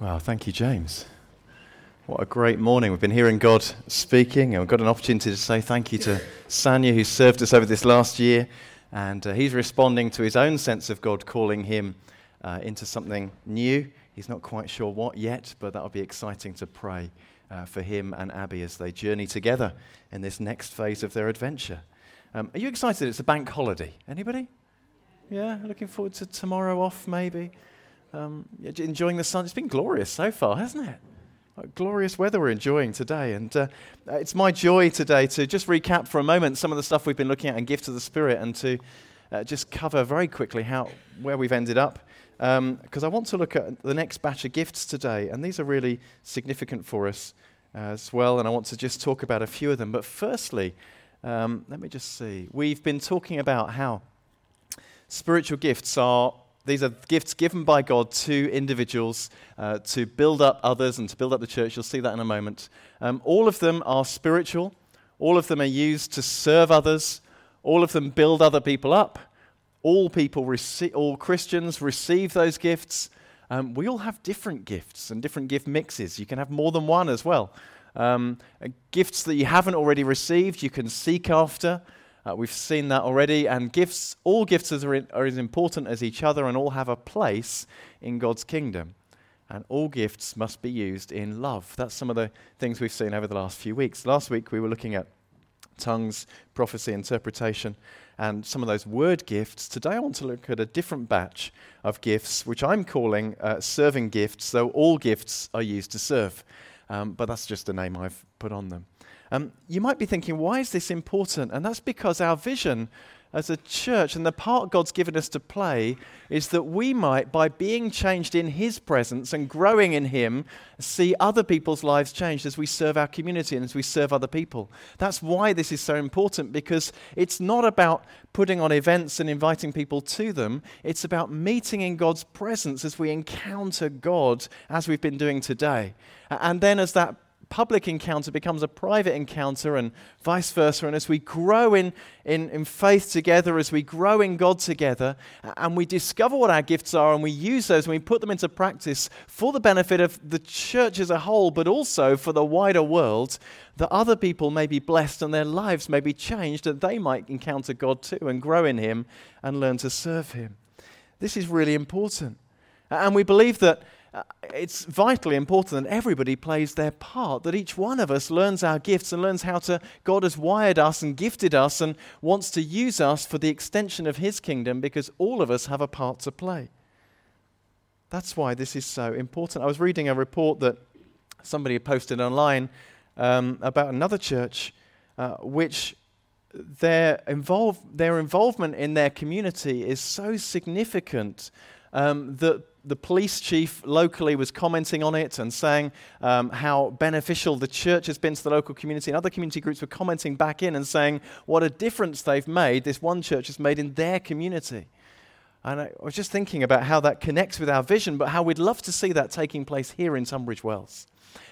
Wow, thank you, James. What a great morning. We've been hearing God speaking, and we've got an opportunity to say thank you to Sanya, who served us over this last year. And uh, he's responding to his own sense of God calling him uh, into something new. He's not quite sure what yet, but that'll be exciting to pray uh, for him and Abby as they journey together in this next phase of their adventure. Um, are you excited? It's a bank holiday. Anybody? Yeah, looking forward to tomorrow off, maybe. Um, enjoying the sun. It's been glorious so far, hasn't it? glorious weather we're enjoying today. And uh, it's my joy today to just recap for a moment some of the stuff we've been looking at in Gifts of the Spirit and to uh, just cover very quickly how, where we've ended up. Because um, I want to look at the next batch of gifts today, and these are really significant for us as well. And I want to just talk about a few of them. But firstly, um, let me just see. We've been talking about how spiritual gifts are these are gifts given by God to individuals uh, to build up others and to build up the church. You'll see that in a moment. Um, all of them are spiritual, all of them are used to serve others, all of them build other people up. All people, rece- all Christians receive those gifts. Um, we all have different gifts and different gift mixes. You can have more than one as well. Um, gifts that you haven't already received, you can seek after. Uh, we've seen that already. And gifts, all gifts are, in, are as important as each other and all have a place in God's kingdom. And all gifts must be used in love. That's some of the things we've seen over the last few weeks. Last week we were looking at tongues, prophecy, interpretation, and some of those word gifts. Today I want to look at a different batch of gifts, which I'm calling uh, serving gifts, though all gifts are used to serve. Um, but that's just a name I've put on them. Um, you might be thinking, why is this important? And that's because our vision as a church and the part God's given us to play is that we might, by being changed in His presence and growing in Him, see other people's lives changed as we serve our community and as we serve other people. That's why this is so important because it's not about putting on events and inviting people to them, it's about meeting in God's presence as we encounter God as we've been doing today. And then as that public encounter becomes a private encounter and vice versa. And as we grow in, in, in faith together, as we grow in God together, and we discover what our gifts are and we use those and we put them into practice for the benefit of the church as a whole, but also for the wider world, that other people may be blessed and their lives may be changed, that they might encounter God too and grow in Him and learn to serve Him. This is really important. And we believe that uh, it's vitally important that everybody plays their part, that each one of us learns our gifts and learns how to, God has wired us and gifted us and wants to use us for the extension of His kingdom because all of us have a part to play. That's why this is so important. I was reading a report that somebody posted online um, about another church uh, which their, involve, their involvement in their community is so significant um, that the police chief locally was commenting on it and saying um, how beneficial the church has been to the local community. And other community groups were commenting back in and saying what a difference they've made, this one church has made in their community. And I was just thinking about how that connects with our vision, but how we'd love to see that taking place here in Tunbridge Wells.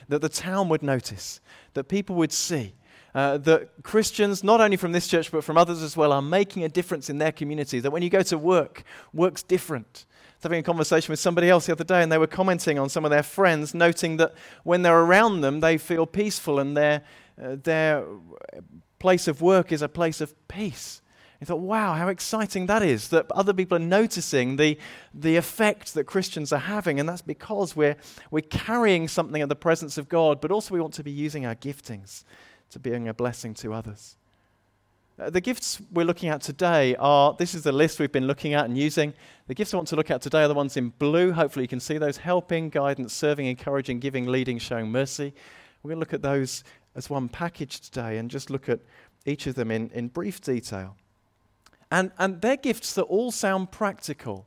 That the town would notice, that people would see. Uh, that Christians, not only from this church but from others as well, are making a difference in their community. That when you go to work, work's different having a conversation with somebody else the other day, and they were commenting on some of their friends, noting that when they're around them, they feel peaceful, and their, uh, their place of work is a place of peace. I thought, wow, how exciting that is that other people are noticing the, the effect that Christians are having. And that's because we're, we're carrying something of the presence of God, but also we want to be using our giftings to being a blessing to others. Uh, the gifts we're looking at today are this is the list we've been looking at and using. The gifts I want to look at today are the ones in blue. Hopefully, you can see those helping, guidance, serving, encouraging, giving, leading, showing mercy. We're going to look at those as one package today and just look at each of them in, in brief detail. And, and they're gifts that all sound practical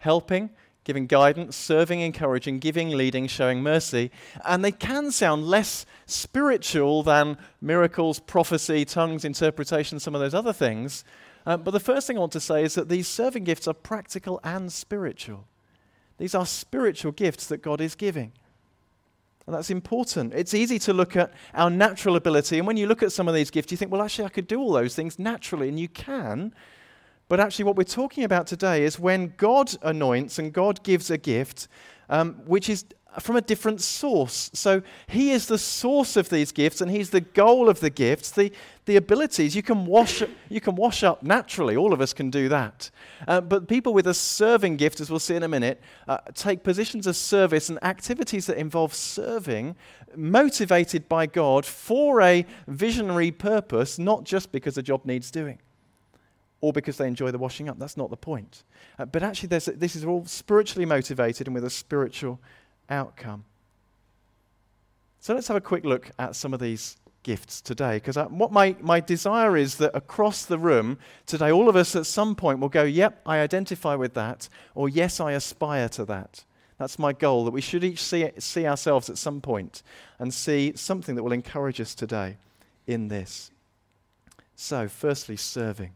helping, giving guidance, serving, encouraging, giving, leading, showing mercy. And they can sound less spiritual than miracles, prophecy, tongues, interpretation, some of those other things. Uh, but the first thing I want to say is that these serving gifts are practical and spiritual. These are spiritual gifts that God is giving. And that's important. It's easy to look at our natural ability. And when you look at some of these gifts, you think, well, actually, I could do all those things naturally. And you can. But actually, what we're talking about today is when God anoints and God gives a gift, um, which is from a different source. So he is the source of these gifts and he's the goal of the gifts. The, the abilities, you can, wash, you can wash up naturally. All of us can do that. Uh, but people with a serving gift, as we'll see in a minute, uh, take positions of service and activities that involve serving, motivated by God for a visionary purpose, not just because a job needs doing or because they enjoy the washing up. That's not the point. Uh, but actually, this is all spiritually motivated and with a spiritual outcome. So let's have a quick look at some of these gifts today. Because what my, my desire is that across the room today, all of us at some point will go, Yep, I identify with that, or Yes, I aspire to that. That's my goal, that we should each see, see ourselves at some point and see something that will encourage us today in this. So, firstly, serving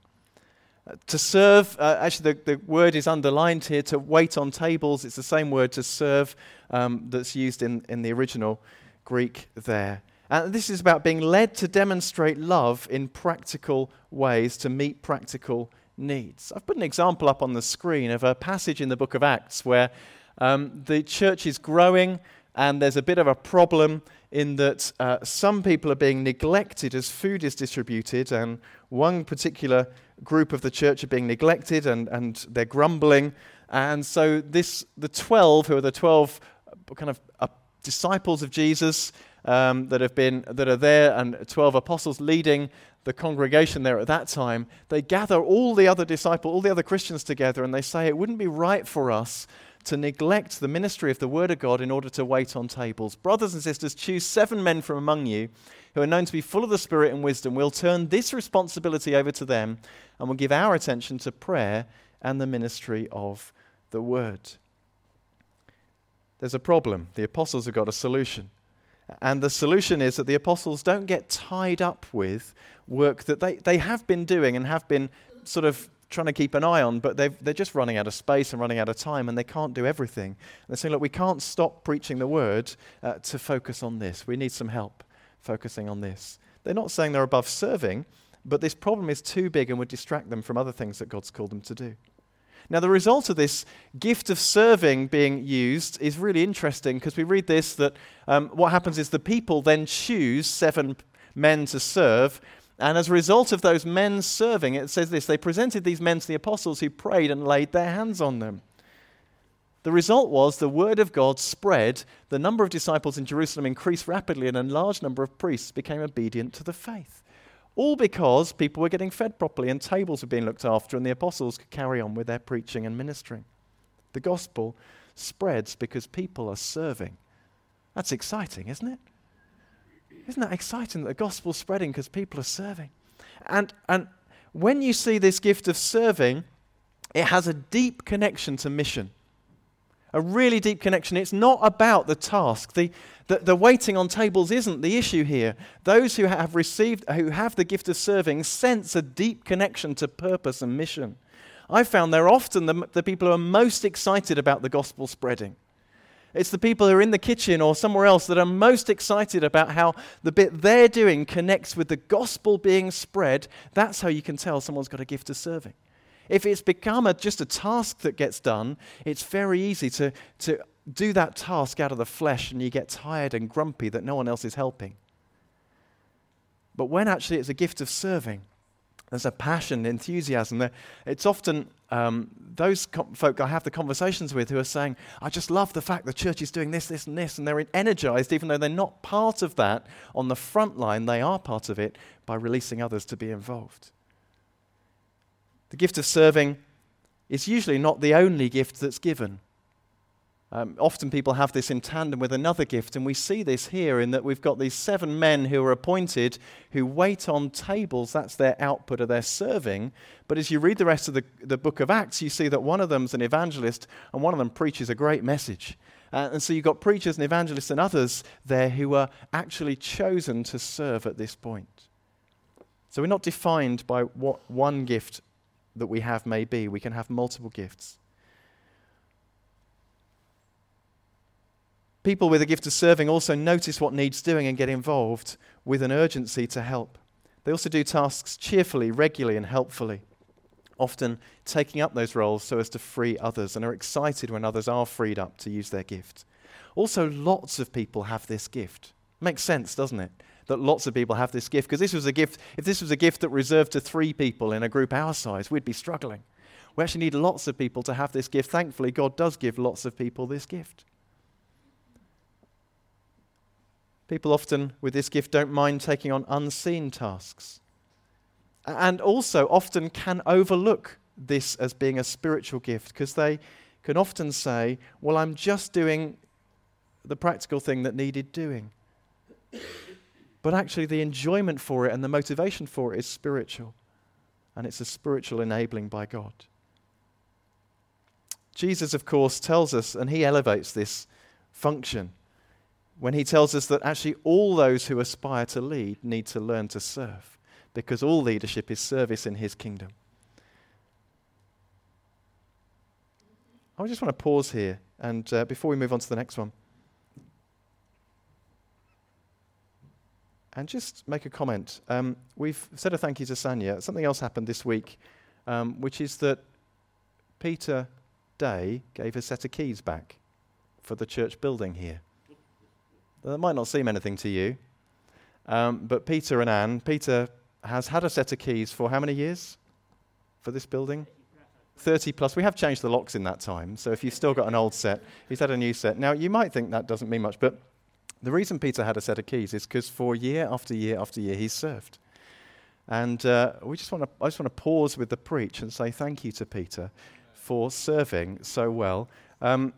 to serve, uh, actually, the, the word is underlined here to wait on tables. It's the same word to serve um, that's used in, in the original Greek there. And this is about being led to demonstrate love in practical ways to meet practical needs. I've put an example up on the screen of a passage in the book of Acts where um, the church is growing and there's a bit of a problem in that uh, some people are being neglected as food is distributed, and one particular group of the church are being neglected and, and they're grumbling. And so this, the 12, who are the 12 uh, kind of uh, disciples of Jesus um, that have been, that are there and 12 apostles leading the congregation there at that time, they gather all the other disciples, all the other Christians together and they say it wouldn't be right for us to neglect the ministry of the Word of God in order to wait on tables. Brothers and sisters, choose seven men from among you who are known to be full of the Spirit and wisdom. We'll turn this responsibility over to them and we'll give our attention to prayer and the ministry of the Word. There's a problem. The apostles have got a solution. And the solution is that the apostles don't get tied up with work that they, they have been doing and have been sort of trying to keep an eye on, but they're just running out of space and running out of time, and they can't do everything. And they're saying, look, we can't stop preaching the word uh, to focus on this. We need some help focusing on this. They're not saying they're above serving, but this problem is too big and would distract them from other things that God's called them to do. Now, the result of this gift of serving being used is really interesting because we read this that um, what happens is the people then choose seven men to serve, and as a result of those men serving, it says this they presented these men to the apostles who prayed and laid their hands on them. The result was the word of God spread, the number of disciples in Jerusalem increased rapidly, and a large number of priests became obedient to the faith. All because people were getting fed properly and tables were being looked after, and the apostles could carry on with their preaching and ministering. The gospel spreads because people are serving. That's exciting, isn't it? Isn't that exciting that the gospel's spreading because people are serving? And, and when you see this gift of serving, it has a deep connection to mission. A really deep connection. It's not about the task. The, the, the, waiting on tables isn't the issue here. Those who have received, who have the gift of serving, sense a deep connection to purpose and mission. I've found they're often the, the people who are most excited about the gospel spreading. It's the people who are in the kitchen or somewhere else that are most excited about how the bit they're doing connects with the gospel being spread. That's how you can tell someone's got a gift of serving. If it's become a, just a task that gets done, it's very easy to, to do that task out of the flesh and you get tired and grumpy that no one else is helping. But when actually it's a gift of serving, there's a passion, enthusiasm. There, it's often um, those folk I have the conversations with who are saying, I just love the fact the church is doing this, this, and this, and they're energized, even though they're not part of that on the front line, they are part of it by releasing others to be involved. The gift of serving is usually not the only gift that's given. Um, often people have this in tandem with another gift, and we see this here in that we've got these seven men who are appointed who wait on tables. That's their output of their serving. But as you read the rest of the, the book of Acts, you see that one of them's an evangelist, and one of them preaches a great message. Uh, and so you've got preachers and evangelists and others there who are actually chosen to serve at this point. So we're not defined by what one gift that we have may be, we can have multiple gifts. People with a gift of serving also notice what needs doing and get involved with an urgency to help. They also do tasks cheerfully, regularly, and helpfully. often taking up those roles so as to free others and are excited when others are freed up to use their gift. Also, lots of people have this gift. Makes sense, doesn't it? That lots of people have this gift. Because this was a gift, if this was a gift that reserved to three people in a group our size, we'd be struggling. We actually need lots of people to have this gift. Thankfully, God does give lots of people this gift. People often with this gift don't mind taking on unseen tasks. And also often can overlook this as being a spiritual gift because they can often say, Well, I'm just doing the practical thing that needed doing. But actually, the enjoyment for it and the motivation for it is spiritual. And it's a spiritual enabling by God. Jesus, of course, tells us, and he elevates this function when he tells us that actually all those who aspire to lead need to learn to serve, because all leadership is service in his kingdom. I just want to pause here, and uh, before we move on to the next one, and just make a comment. Um, we've said a thank you to Sanya. Something else happened this week, um, which is that Peter Day gave a set of keys back for the church building here. That might not seem anything to you, um, but Peter and Anne, Peter has had a set of keys for how many years for this building? 30 plus. We have changed the locks in that time, so if you've still got an old set, he's had a new set. Now, you might think that doesn't mean much, but the reason Peter had a set of keys is because for year after year after year he's served. And uh, we just want to, I just want to pause with the preach and say thank you to Peter for serving so well. Um,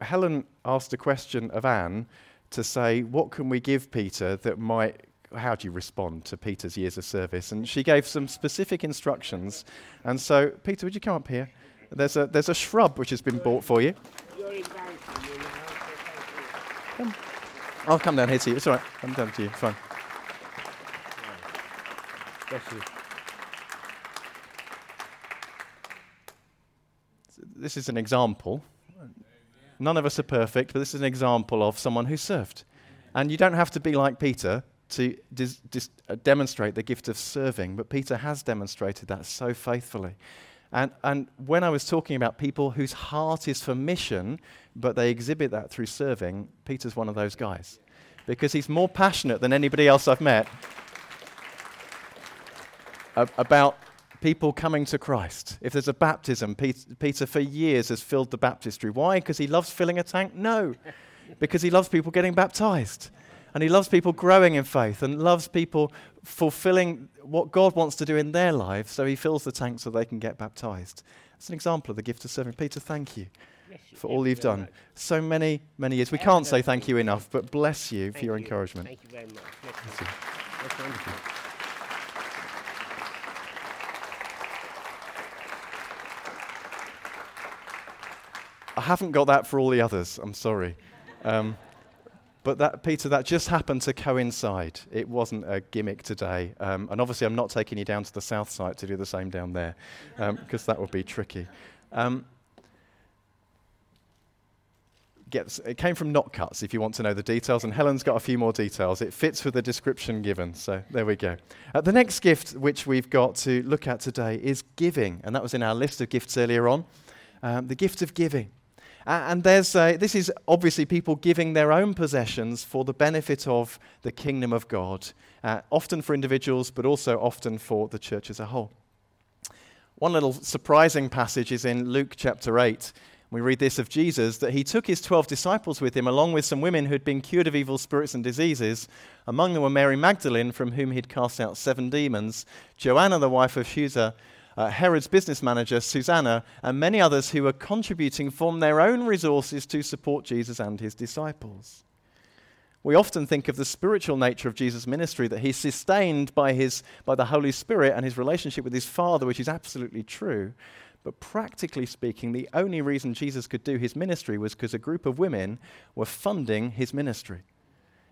Helen asked a question of Anne to say, What can we give Peter that might, how do you respond to Peter's years of service? And she gave some specific instructions. And so, Peter, would you come up here? There's a, there's a shrub which has been bought for you. Come. I'll come down here to you. It's all right. I'm down to you. Fine. This is an example. None of us are perfect, but this is an example of someone who served. And you don't have to be like Peter to dis- dis- uh, demonstrate the gift of serving, but Peter has demonstrated that so faithfully. And, and when I was talking about people whose heart is for mission, but they exhibit that through serving, Peter's one of those guys. Because he's more passionate than anybody else I've met about people coming to Christ. If there's a baptism, Peter for years has filled the baptistry. Why? Because he loves filling a tank? No. because he loves people getting baptized. And he loves people growing in faith and loves people fulfilling what God wants to do in their lives, so he fills the tank so they can get baptized. That's an example of the gift of serving. Peter, thank you for all you've done. So many, many years. We can't say thank you enough, but bless you for your encouragement. Thank you very much. I haven't got that for all the others. I'm sorry. Um, but that, Peter, that just happened to coincide. It wasn't a gimmick today. Um, and obviously, I'm not taking you down to the south side to do the same down there, because um, that would be tricky. Um, gets, it came from Notcutts, if you want to know the details, and Helen's got a few more details. It fits with the description given, so there we go. Uh, the next gift which we've got to look at today is giving, and that was in our list of gifts earlier on. Um, the gift of giving. And there's, this is obviously people giving their own possessions for the benefit of the kingdom of God, uh, often for individuals, but also often for the church as a whole. One little surprising passage is in Luke chapter 8. We read this of Jesus that he took his 12 disciples with him, along with some women who had been cured of evil spirits and diseases. Among them were Mary Magdalene, from whom he'd cast out seven demons, Joanna, the wife of Chuza, uh, Herod's business manager, Susanna, and many others who were contributing from their own resources to support Jesus and his disciples. We often think of the spiritual nature of Jesus' ministry, that he's sustained by, his, by the Holy Spirit and his relationship with his Father, which is absolutely true. But practically speaking, the only reason Jesus could do his ministry was because a group of women were funding his ministry.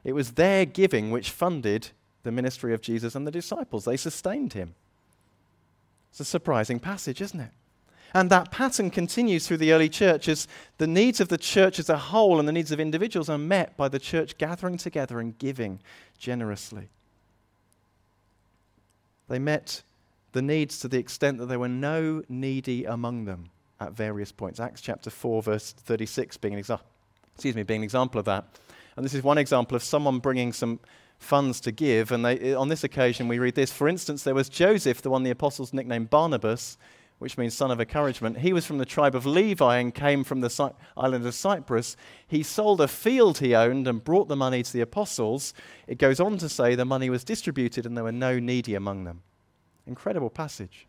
It was their giving which funded the ministry of Jesus and the disciples, they sustained him. It's a surprising passage, isn't it? And that pattern continues through the early church as the needs of the church as a whole and the needs of individuals are met by the church gathering together and giving generously. They met the needs to the extent that there were no needy among them at various points. Acts chapter 4, verse 36 being an, exa- excuse me, being an example of that. And this is one example of someone bringing some funds to give. And they, on this occasion, we read this. For instance, there was Joseph, the one the apostles nicknamed Barnabas, which means son of encouragement. He was from the tribe of Levi and came from the island of Cyprus. He sold a field he owned and brought the money to the apostles. It goes on to say the money was distributed and there were no needy among them. Incredible passage.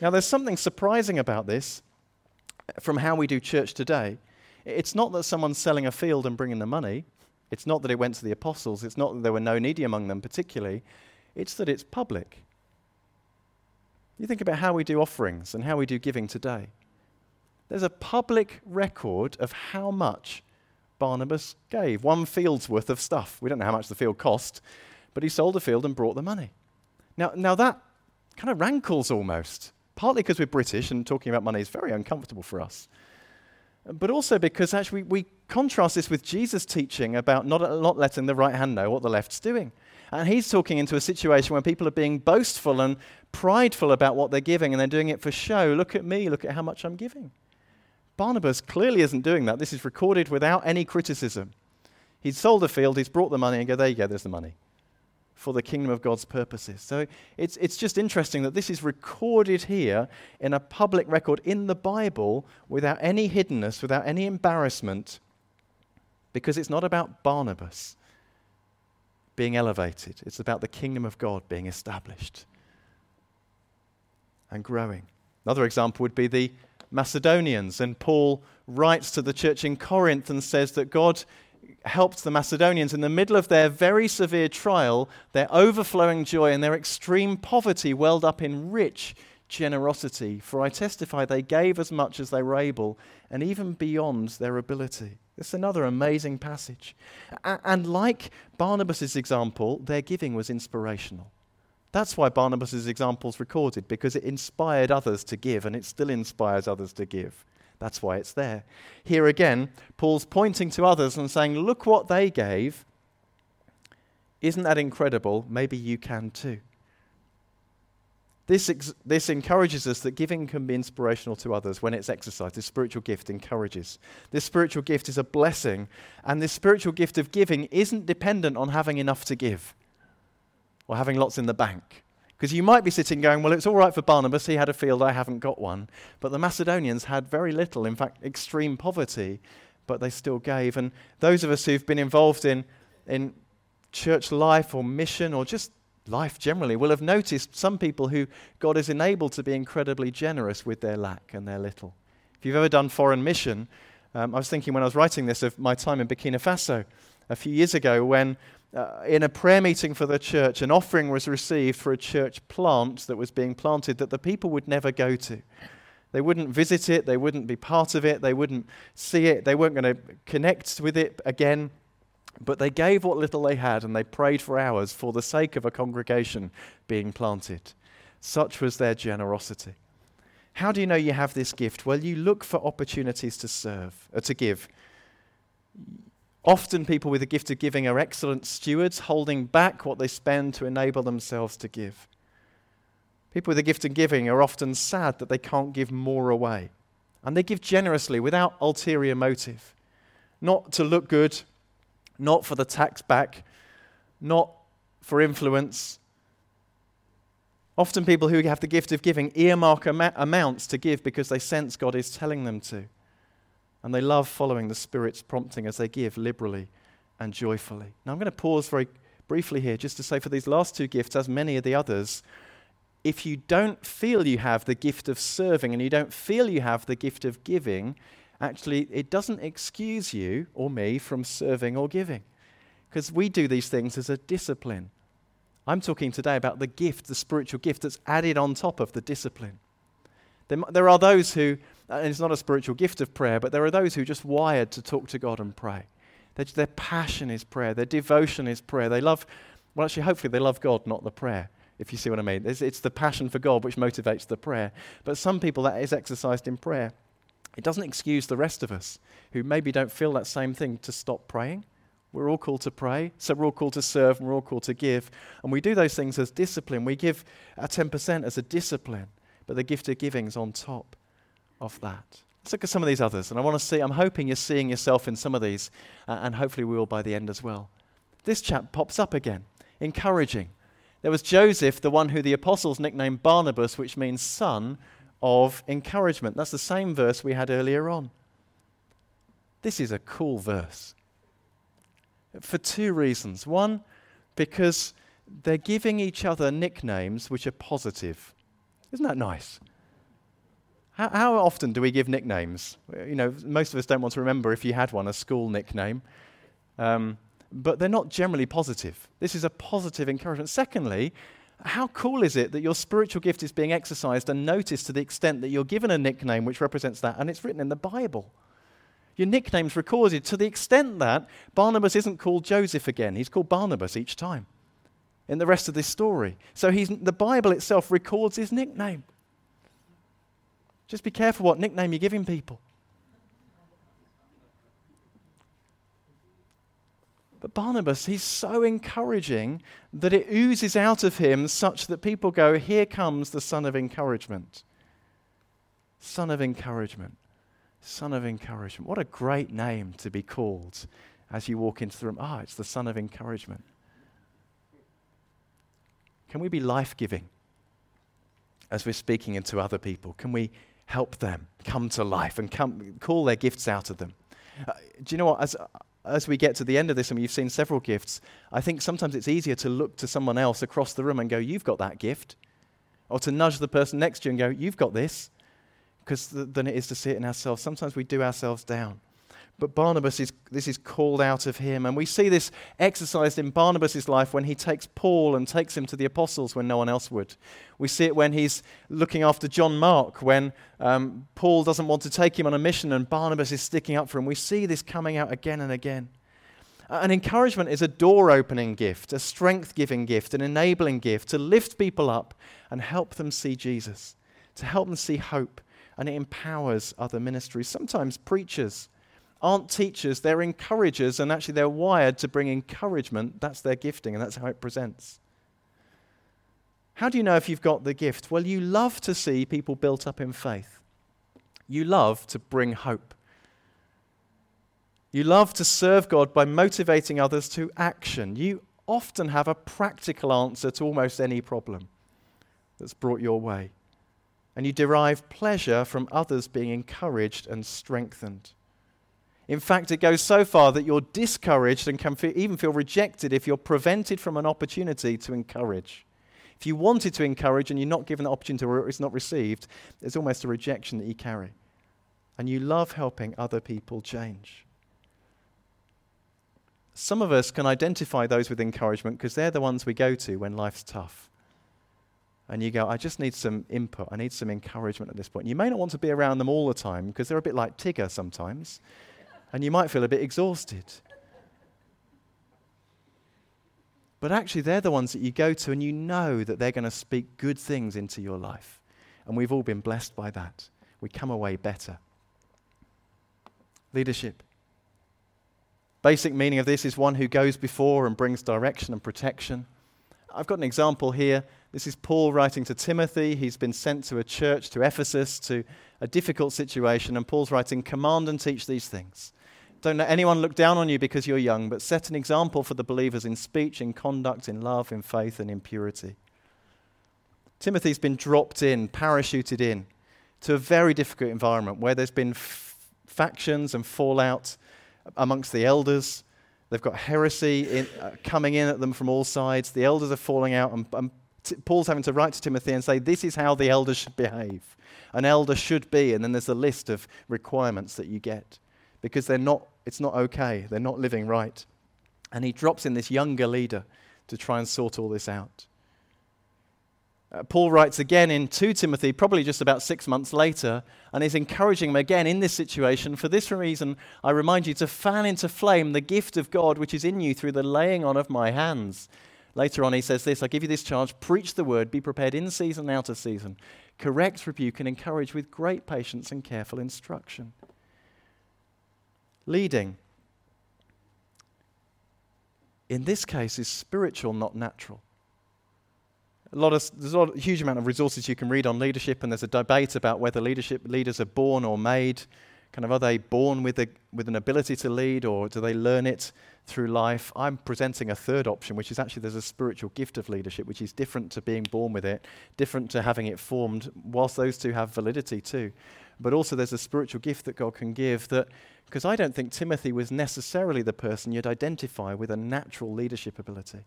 Now, there's something surprising about this from how we do church today. It's not that someone's selling a field and bringing the money. It's not that it went to the apostles. It's not that there were no needy among them, particularly. It's that it's public. You think about how we do offerings and how we do giving today. There's a public record of how much Barnabas gave. One field's worth of stuff. We don't know how much the field cost, but he sold a field and brought the money. Now, now that kind of rankles almost, partly because we're British and talking about money is very uncomfortable for us, but also because actually we, contrast this with Jesus' teaching about not, not letting the right hand know what the left's doing. And he's talking into a situation where people are being boastful and prideful about what they're giving and they're doing it for show. Look at me, look at how much I'm giving. Barnabas clearly isn't doing that. This is recorded without any criticism. He's sold the field, he's brought the money, and go, there you go, there's the money for the kingdom of God's purposes. So it's, it's just interesting that this is recorded here in a public record in the Bible without any hiddenness, without any embarrassment, because it's not about Barnabas being elevated, it's about the kingdom of God being established and growing. Another example would be the Macedonians, and Paul writes to the church in Corinth and says that God helped the Macedonians in the middle of their very severe trial, their overflowing joy and their extreme poverty welled up in rich generosity. For I testify they gave as much as they were able, and even beyond their ability. It's another amazing passage. And like Barnabas' example, their giving was inspirational. That's why Barnabas' example is recorded, because it inspired others to give, and it still inspires others to give. That's why it's there. Here again, Paul's pointing to others and saying, Look what they gave. Isn't that incredible? Maybe you can too. This, ex- this encourages us that giving can be inspirational to others when it's exercised. This spiritual gift encourages. This spiritual gift is a blessing, and this spiritual gift of giving isn't dependent on having enough to give or having lots in the bank. Because you might be sitting going, well, it's all right for Barnabas, he had a field, I haven't got one. But the Macedonians had very little, in fact, extreme poverty, but they still gave. And those of us who've been involved in, in church life or mission or just life generally will have noticed some people who God has enabled to be incredibly generous with their lack and their little. If you've ever done foreign mission, um, I was thinking when I was writing this of my time in Burkina Faso a few years ago when uh, in a prayer meeting for the church, an offering was received for a church plant that was being planted that the people would never go to. They wouldn't visit it, they wouldn't be part of it, they wouldn't see it, they weren't going to connect with it again. But they gave what little they had and they prayed for hours for the sake of a congregation being planted. Such was their generosity. How do you know you have this gift? Well, you look for opportunities to serve, uh, to give. Often, people with the gift of giving are excellent stewards, holding back what they spend to enable themselves to give. People with the gift of giving are often sad that they can't give more away. And they give generously without ulterior motive. Not to look good, not for the tax back, not for influence. Often, people who have the gift of giving earmark am- amounts to give because they sense God is telling them to. And they love following the Spirit's prompting as they give liberally and joyfully. Now, I'm going to pause very briefly here just to say for these last two gifts, as many of the others, if you don't feel you have the gift of serving and you don't feel you have the gift of giving, actually, it doesn't excuse you or me from serving or giving. Because we do these things as a discipline. I'm talking today about the gift, the spiritual gift that's added on top of the discipline. There, there are those who, Uh, and it's not a spiritual gift of prayer, but there are those who are just wired to talk to God and pray. Their, their passion is prayer, their devotion is prayer. They love, well, actually, hopefully, they love God, not the prayer if you see what I mean. It's, it's, the passion for God which motivates the prayer. But some people, that is exercised in prayer. It doesn't excuse the rest of us who maybe don't feel that same thing to stop praying We're all called to pray, so we're all called to serve, and we're all called to give. And we do those things as discipline. We give our 10% as a discipline, but the gift of giving is on top of that. Let's look at some of these others. And I want to see, I'm hoping you're seeing yourself in some of these, uh, and hopefully we will by the end as well. This chap pops up again, encouraging. There was Joseph, the one who the apostles nicknamed Barnabas, which means son of encouragement. That's the same verse we had earlier on. This is a cool verse for two reasons. One, because they're giving each other nicknames which are positive. Isn't that nice? How, how, often do we give nicknames? You know, most of us don't want to remember if you had one, a school nickname. Um, but they're not generally positive. This is a positive encouragement. Secondly, how cool is it that your spiritual gift is being exercised and noticed to the extent that you're given a nickname which represents that, and it's written in the Bible? Your nickname's recorded to the extent that Barnabas isn't called Joseph again. He's called Barnabas each time in the rest of this story. So the Bible itself records his nickname. Just be careful what nickname you're giving people. But Barnabas, he's so encouraging that it oozes out of him such that people go, Here comes the son of encouragement. Son of encouragement. Son of Encouragement. What a great name to be called as you walk into the room. Ah, it's the Son of Encouragement. Can we be life giving as we're speaking into other people? Can we help them come to life and come, call their gifts out of them? Uh, do you know what? As, as we get to the end of this and you've seen several gifts, I think sometimes it's easier to look to someone else across the room and go, You've got that gift. Or to nudge the person next to you and go, You've got this because th- than it is to see it in ourselves. Sometimes we do ourselves down. But Barnabas is, this is called out of him. And we see this exercised in Barnabas' life when he takes Paul and takes him to the apostles when no one else would. We see it when he's looking after John Mark, when um, Paul doesn't want to take him on a mission and Barnabas is sticking up for him. We see this coming out again and again. An encouragement is a door opening gift, a strength giving gift, an enabling gift to lift people up and help them see Jesus, to help them see hope and it empowers other ministries. Sometimes preachers aren't teachers, they're encouragers, and actually they're wired to bring encouragement. That's their gifting, and that's how it presents. How do you know if you've got the gift? Well, you love to see people built up in faith. You love to bring hope. You love to serve God by motivating others to action. You often have a practical answer to almost any problem that's brought your way and you derive pleasure from others being encouraged and strengthened. In fact, it goes so far that you're discouraged and can feel, even feel rejected if you're prevented from an opportunity to encourage. If you wanted to encourage and you're not given the opportunity or it's not received, there's almost a rejection that you carry. And you love helping other people change. Some of us can identify those with encouragement because they're the ones we go to when life's tough and you go, I just need some input, I need some encouragement at this point. You may not want to be around them all the time because they're a bit like Tigger sometimes, and you might feel a bit exhausted. But actually, they're the ones that you go to, and you know that they're going to speak good things into your life. And we've all been blessed by that. We come away better. Leadership. Basic meaning of this is one who goes before and brings direction and protection. I've got an example here this is Paul writing to Timothy. He's been sent to a church, to Ephesus, to a difficult situation, and Paul's writing, Command and teach these things. Don't let anyone look down on you because you're young, but set an example for the believers in speech, in conduct, in love, in faith, and in purity. Timothy's been dropped in, parachuted in, to a very difficult environment where there's been f- factions and fallout amongst the elders. They've got heresy in, uh, coming in at them from all sides. The elders are falling out, and, and Paul's having to write to Timothy and say, This is how the elders should behave. An elder should be, and then there's a list of requirements that you get because they're not, it's not okay. They're not living right. And he drops in this younger leader to try and sort all this out. Uh, Paul writes again in 2 Timothy, probably just about six months later, and is encouraging him again in this situation. For this reason, I remind you to fan into flame the gift of God which is in you through the laying on of my hands. Later on, he says this I give you this charge preach the word, be prepared in season and out of season, correct, rebuke, and encourage with great patience and careful instruction. Leading. in this case, is spiritual, not natural. A lot of, there's a, lot, huge amount of resources you can read on leadership, and there's a debate about whether leadership leaders are born or made. Kind of, are they born with, a, with an ability to lead, or do they learn it through life? I'm presenting a third option, which is actually there's a spiritual gift of leadership, which is different to being born with it, different to having it formed, whilst those two have validity too. But also, there's a spiritual gift that God can give that, because I don't think Timothy was necessarily the person you'd identify with a natural leadership ability.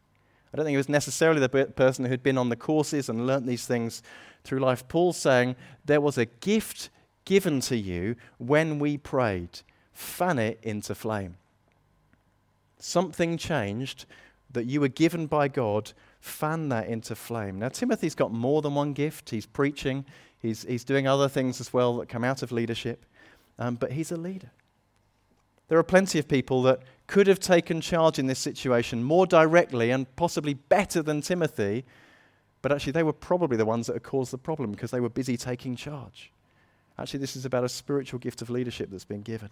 I don't think he was necessarily the person who'd been on the courses and learnt these things through life. Paul's saying there was a gift given to you when we prayed. Fan it into flame. Something changed that you were given by God. Fan that into flame. Now, Timothy's got more than one gift. He's preaching, he's, he's doing other things as well that come out of leadership, um, but he's a leader. There are plenty of people that could have taken charge in this situation more directly and possibly better than Timothy, but actually they were probably the ones that had caused the problem because they were busy taking charge. Actually, this is about a spiritual gift of leadership that's been given.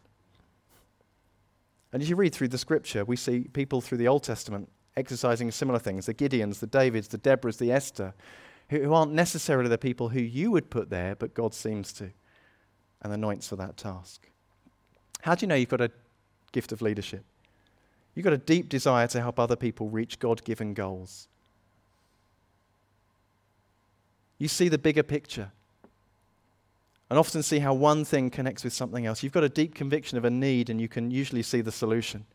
And as you read through the scripture, we see people through the Old Testament exercising similar things the Gideons, the Davids, the Deborahs, the Esther, who, who aren't necessarily the people who you would put there, but God seems to and anoints for that task. How do you know you've got a gift of leadership? You've got a deep desire to help other people reach God given goals. You see the bigger picture and often see how one thing connects with something else. You've got a deep conviction of a need, and you can usually see the solution.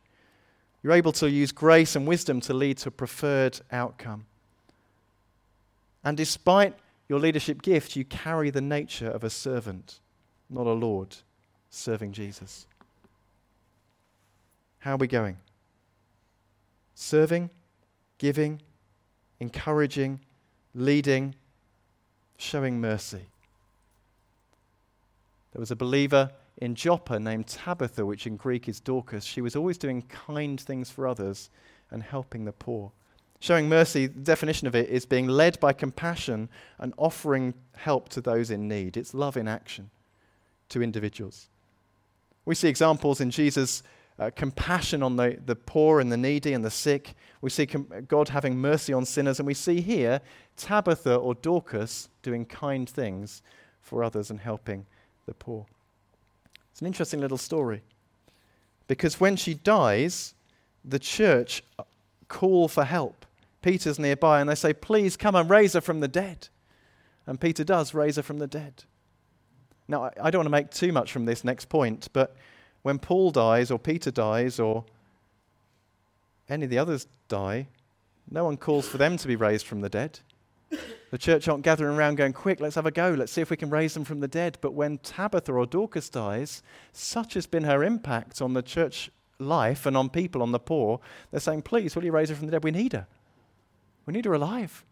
You're able to use grace and wisdom to lead to a preferred outcome. And despite your leadership gift, you carry the nature of a servant, not a Lord, serving Jesus. How are we going? serving, giving, encouraging, leading, showing mercy. There was a believer in Joppa named Tabitha, which in Greek is Dorcas. She was always doing kind things for others and helping the poor. Showing mercy, the definition of it is being led by compassion and offering help to those in need. It's love in action to individuals. We see examples in Jesus' uh, compassion on the, the poor and the needy and the sick. We see com- God having mercy on sinners. And we see here Tabitha or Dorcas doing kind things for others and helping the poor. It's an interesting little story. Because when she dies, the church call for help. Peter's nearby and they say, Please come and raise her from the dead. And Peter does raise her from the dead. Now, I don't want to make too much from this next point, but when Paul dies or Peter dies or any of the others die, no one calls for them to be raised from the dead. The church aren't gathering around going, quick, let's have a go. Let's see if we can raise them from the dead. But when Tabitha or Dorcas dies, such has been her impact on the church life and on people, on the poor, they're saying, please, will you raise her from the dead? We need her. We need her alive.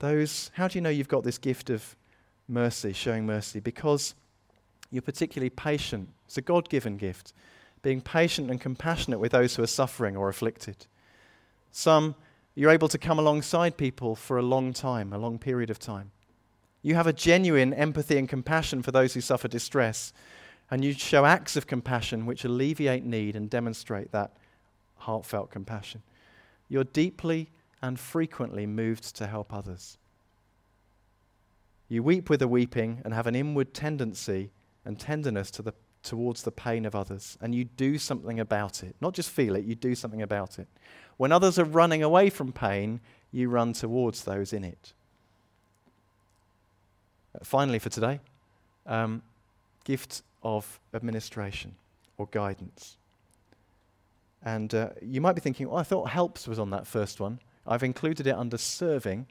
those, how do you know you've got this gift of mercy, showing mercy? Because you're particularly patient. It's a God given gift, being patient and compassionate with those who are suffering or afflicted. Some, you're able to come alongside people for a long time, a long period of time. You have a genuine empathy and compassion for those who suffer distress, and you show acts of compassion which alleviate need and demonstrate that heartfelt compassion. You're deeply and frequently moved to help others. You weep with the weeping and have an inward tendency and tenderness to the, towards the pain of others, and you do something about it. Not just feel it, you do something about it. When others are running away from pain, you run towards those in it. Uh, finally, for today, um, gift of administration or guidance. And uh, you might be thinking, oh, I thought helps was on that first one. I've included it under serving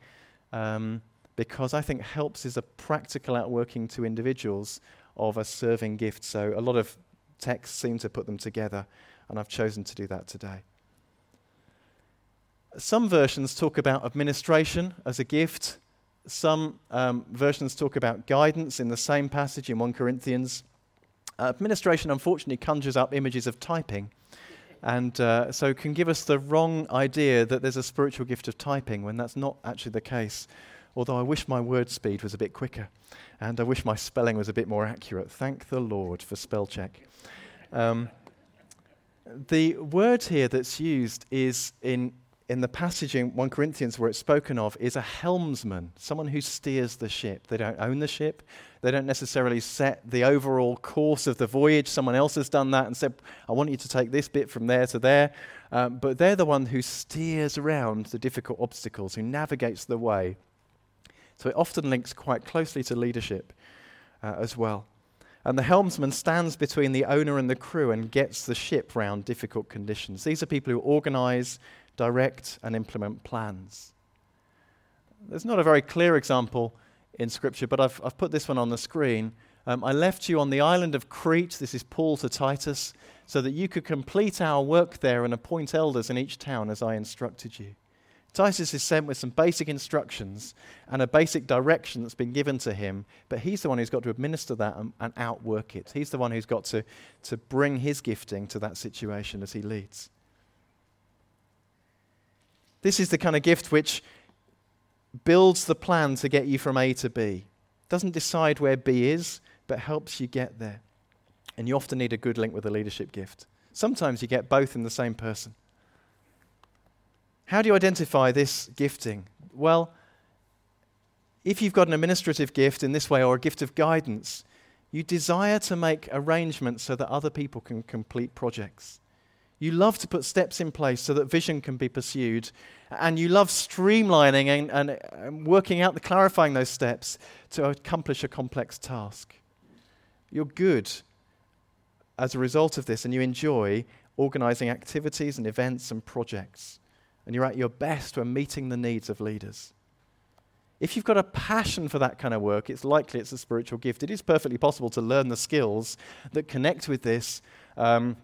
um, because I think helps is a practical outworking to individuals of a serving gift. So a lot of texts seem to put them together, and I've chosen to do that today. Some versions talk about administration as a gift. Some um, versions talk about guidance in the same passage in 1 Corinthians. Uh, administration, unfortunately, conjures up images of typing and uh, so can give us the wrong idea that there's a spiritual gift of typing when that's not actually the case. Although I wish my word speed was a bit quicker and I wish my spelling was a bit more accurate. Thank the Lord for spell check. Um, the word here that's used is in, in the passage in 1 Corinthians where it's spoken of is a helmsman, someone who steers the ship. They don't own the ship, they don't necessarily set the overall course of the voyage. Someone else has done that and said, I want you to take this bit from there to there. Um, but they're the one who steers around the difficult obstacles, who navigates the way. So it often links quite closely to leadership uh, as well. And the helmsman stands between the owner and the crew and gets the ship round difficult conditions. These are people who organize, direct, and implement plans. There's not a very clear example in Scripture, but I've, I've put this one on the screen. Um, I left you on the island of Crete. This is Paul to Titus, so that you could complete our work there and appoint elders in each town as I instructed you. Titus is sent with some basic instructions and a basic direction that's been given to him, but he's the one who's got to administer that and, and, outwork it. He's the one who's got to, to bring his gifting to that situation as he leads. This is the kind of gift which builds the plan to get you from A to B. Doesn't decide where B is, but helps you get there. And you often need a good link with a leadership gift. Sometimes you get both in the same person. How do you identify this gifting? Well, if you've got an administrative gift in this way or a gift of guidance, you desire to make arrangements so that other people can complete projects. You love to put steps in place so that vision can be pursued. And you love streamlining and, and, and working out the clarifying those steps to accomplish a complex task. You're good as a result of this, and you enjoy organizing activities and events and projects and you're at your best when meeting the needs of leaders. If you've got a passion for that kind of work, it's likely it's a spiritual gift. It is perfectly possible to learn the skills that connect with this, um,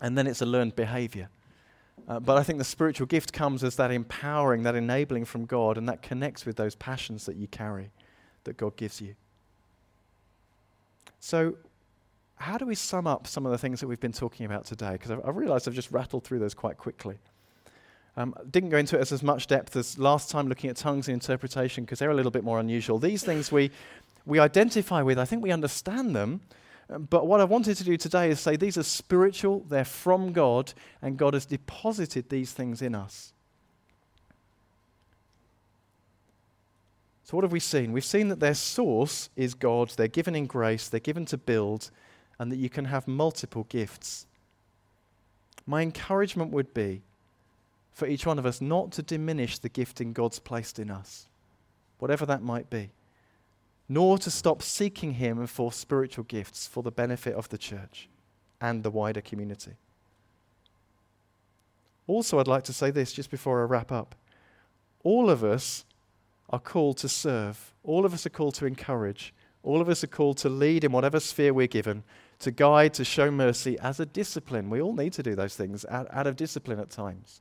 and then it's a learned behavior. Uh, but I think the spiritual gift comes as that empowering, that enabling from God, and that connects with those passions that you carry, that God gives you. So, how do we sum up some of the things that we've been talking about today? Because I've, I've realized I've just rattled through those quite quickly. Um, didn't go into it as, as much depth as last time looking at tongues and interpretation because they're a little bit more unusual. These things we, we identify with, I think we understand them. Um, but what I wanted to do today is say these are spiritual, they're from God, and God has deposited these things in us. So, what have we seen? We've seen that their source is God, they're given in grace, they're given to build, and that you can have multiple gifts. My encouragement would be for each one of us not to diminish the gifting God's placed in us, whatever that might be, nor to stop seeking Him for spiritual gifts for the benefit of the church and the wider community. Also, I'd like to say this just before I wrap up. All of us are called to serve, all of us are called to encourage, all of us are called to lead in whatever sphere we're given, to guide, to show mercy as a discipline. We all need to do those things out, out of discipline at times.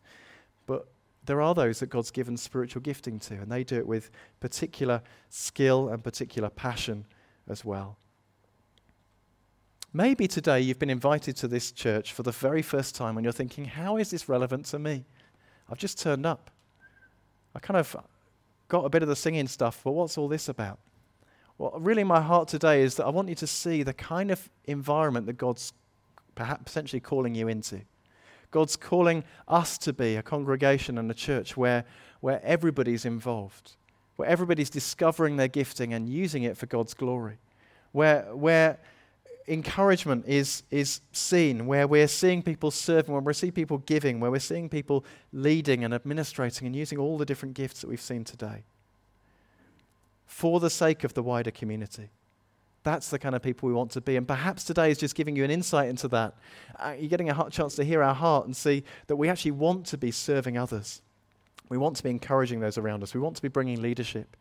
But there are those that God's given spiritual gifting to, and they do it with particular skill and particular passion as well. Maybe today you've been invited to this church for the very first time and you're thinking, how is this relevant to me? I've just turned up. I kind of got a bit of the singing stuff, but what's all this about? Well, really, my heart today is that I want you to see the kind of environment that God's perhaps potentially calling you into. God's calling us to be a congregation and a church where, where everybody's involved, where everybody's discovering their gifting and using it for God's glory, where, where encouragement is, is seen, where we're seeing people serving, where we're seeing people giving, where we're seeing people leading and administrating and using all the different gifts that we've seen today for the sake of the wider community. That's the kind of people we want to be. And perhaps today is just giving you an insight into that. Uh, you're getting a chance to hear our heart and see that we actually want to be serving others. We want to be encouraging those around us. We want to be bringing leadership.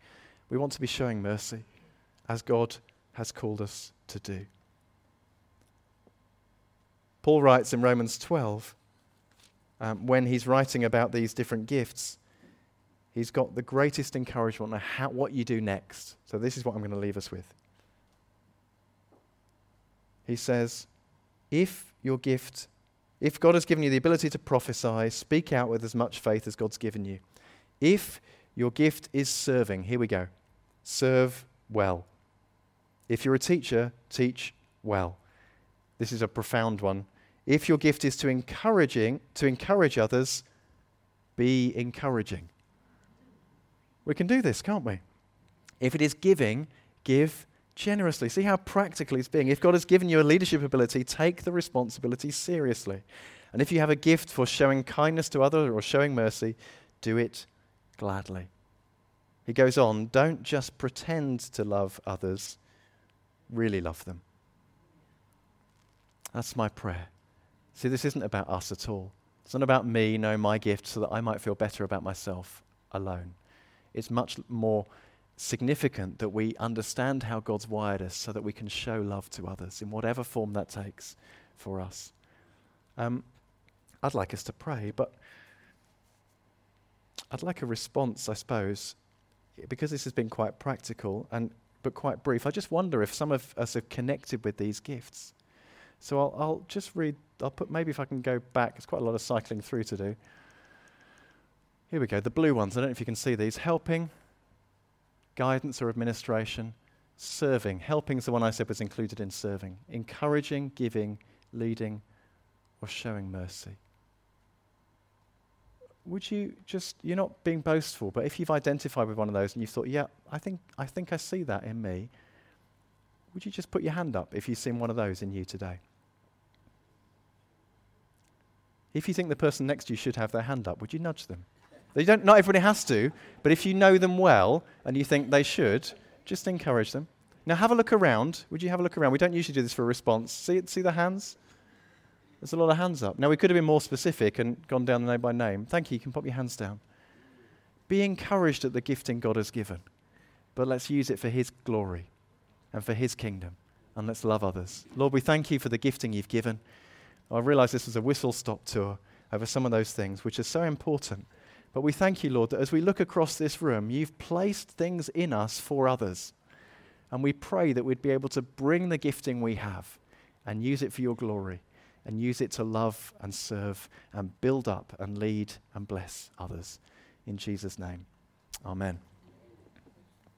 We want to be showing mercy as God has called us to do. Paul writes in Romans 12, um, when he's writing about these different gifts, he's got the greatest encouragement on how, what you do next. So, this is what I'm going to leave us with he says, if your gift, if God has given you the ability to prophesy, speak out with as much faith as God's given you. If Your gift is serving. Here we go. Serve well. If you're a teacher, teach well. This is a profound one. If your gift is to encouraging, to encourage others, be encouraging. We can do this, can't we? If it is giving, give generously. See how practical he's being. If God has given you a leadership ability, take the responsibility seriously. And if you have a gift for showing kindness to others or showing mercy, do it gladly. He goes on, don't just pretend to love others, really love them. That's my prayer. See, this isn't about us at all. It's not about me knowing my gift so that I might feel better about myself alone. It's much more significant that we understand how God's wired us so that we can show love to others in whatever form that takes for us. Um, I'd like us to pray, but I'd like a response, I suppose, because this has been quite practical and but quite brief. I just wonder if some of us have connected with these gifts. So I'll, I'll just read. I'll put maybe if I can go back. It's quite a lot of cycling through to do. Here we go. The blue ones. I don't know if you can see these. Helping, guidance or administration, serving. Helping is the one I said was included in serving. Encouraging, giving, leading, or showing mercy would you just, you're not being boastful, but if you've identified with one of those and you've thought, yeah, I think, I think I see that in me, would you just put your hand up if you've seen one of those in you today? If you think the person next to you should have their hand up, would you nudge them? They don't, not everybody has to, but if you know them well and you think they should, just encourage them. Now have a look around. Would you have a look around? We don't usually do this for a response. See, see the hands? There's a lot of hands up. Now, we could have been more specific and gone down the name by name. Thank you. You can put your hands down. Be encouraged at the gifting God has given, but let's use it for His glory and for His kingdom, and let's love others. Lord, we thank you for the gifting you've given. I realize this was a whistle stop tour over some of those things, which are so important. But we thank you, Lord, that as we look across this room, you've placed things in us for others. And we pray that we'd be able to bring the gifting we have and use it for your glory and use it to love and serve and build up and lead and bless others. In Jesus' name, amen.